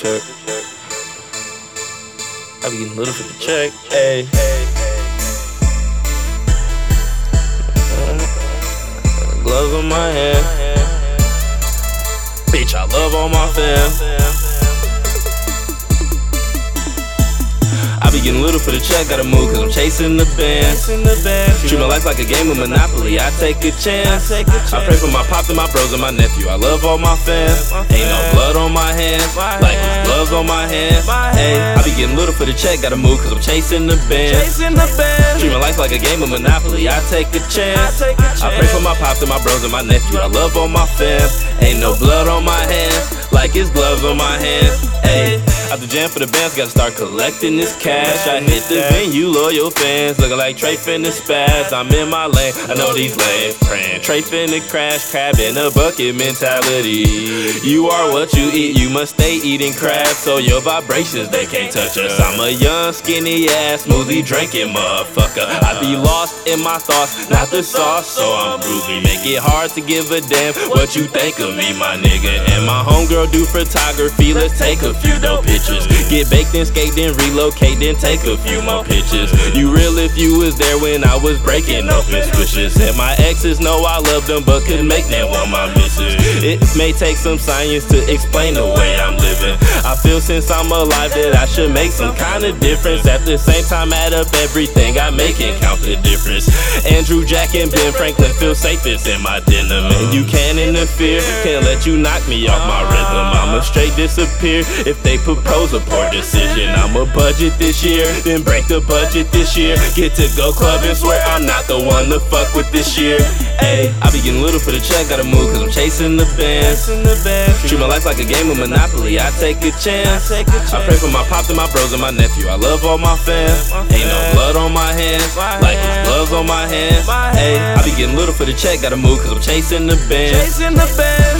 check. I be getting a little for the check. Hey. Gloves on my hand. Bitch, I love all my fam. I be getting little for the check, gotta move cause I'm chasing the band. Treat my life like a game of Monopoly, I take a chance. I pray for my pops and my bros and my nephew, I love all my fans. Ain't no blood on my hands, like it's gloves on my hands. Hey, I be getting little for the check, gotta move cause I'm chasing the band. Treat my life like a game of Monopoly, I take a chance. I pray for my pops and my bros and my nephew, I love all my fam. Ain't no blood on my hands, like it's gloves on my hands. Out the jam for the bands, gotta start collecting this cash. I hit the venue, loyal fans, looking like Trey finna spaz. I'm in my lane, I know these lanes praying. Trey finna crash, crab in a bucket mentality. You are what you eat, you must stay eating crab, so your vibrations they can't touch us. I'm a young, skinny ass, smoothie drinking motherfucker. I be lost in my thoughts, not the sauce, so I'm groovy. Make it hard to give a damn what you think of me, my nigga. And my homegirl do photography, let's take a few dope pictures. Get baked and skate, then relocate, then take a few more pictures. You real if you was there when I was breaking up open switches. And my exes know I love them, but couldn't make them one my It may take some science to explain the way I'm living. I feel since I'm alive that I should make some kind of difference. At the same time, add up everything I make and count the difference. Andrew Jack and Ben Franklin feel safest in my denim. And you can't interfere, can't let you knock me off my rhythm. I'ma straight disappear if they propose a poor decision. I'ma budget this year, then break the budget this year. Get to go club and swear I'm not the one to fuck with this year. Ayy, I be getting little for the check, gotta move cause I'm chasing the bands. Treat my life like a game of Monopoly, I take a chance. I pray for my pops and my bros and my nephew, I love all my fans. Ain't no blood on my hands, like it's gloves on my hands. Ayy, I be getting little for the check, gotta move cause I'm chasing the bands.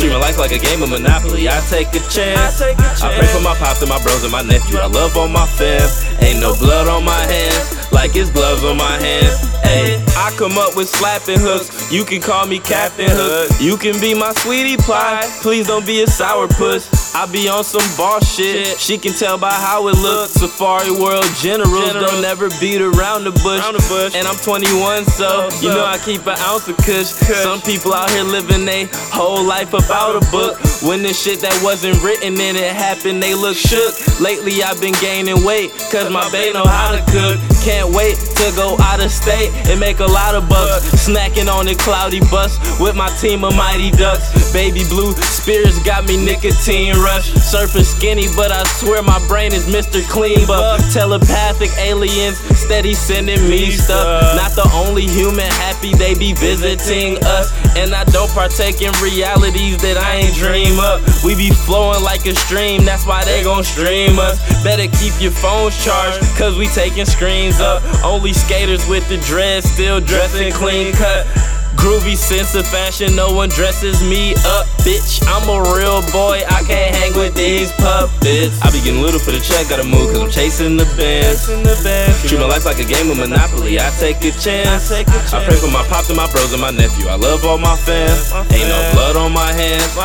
Treat my life like a game of Monopoly, I take a chance. I pray for my pops and my bros and my nephew. I love all my fam. Ain't no blood on my hands, like it's gloves on my hands. Hey, I come up with slapping hooks. You can call me Captain Hook. You can be my sweetie pie. Please don't be a sour puss. I be on some boss shit. She can tell by how it looks. Surfari World Generals don't never beat around the bush. And I'm 21, so you know I keep an ounce of kush. Some people out here living their whole life about a book. When the shit that wasn't written in it happened, they look shook. Lately I've been gaining weight, cause my bae know how to cook. Can't wait to go out of state and make a lot of bucks. Snacking on a cloudy bus with my team of mighty ducks. Baby blue spirits got me nicotine rush. Surface skinny, but I swear my brain is Mr. Clean. But telepathic aliens steady sending me stuff. Not the only human happy they be visiting us. And I don't partake in realities that I ain't dream up. We be flowing like a stream, that's why they gon' stream us. Better keep your phones charged, cause we taking screens up. Only skaters with the dreads still dressing clean cut. Groovy sense of fashion, no one dresses me up, bitch. I'm a real boy, I can't hang with these puppets. I be getting little for the check, gotta move cause I'm chasing the bands. Treat my life like a game of Monopoly, I take a chance. I pray for my pops and my bros and my nephew, I love all my fans. Ain't no blood on my hands,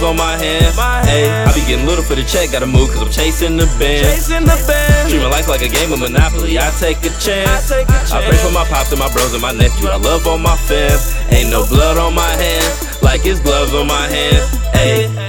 like it's gloves on my hands. Hey, I be getting little for the check, gotta move cause I'm chasing the bands. Treat my life like a game of Monopoly, I take a chance. I pray for my pops and my bros and my nephew, I love all my fans. Ain't no blood on my hands, like it's gloves on my hands.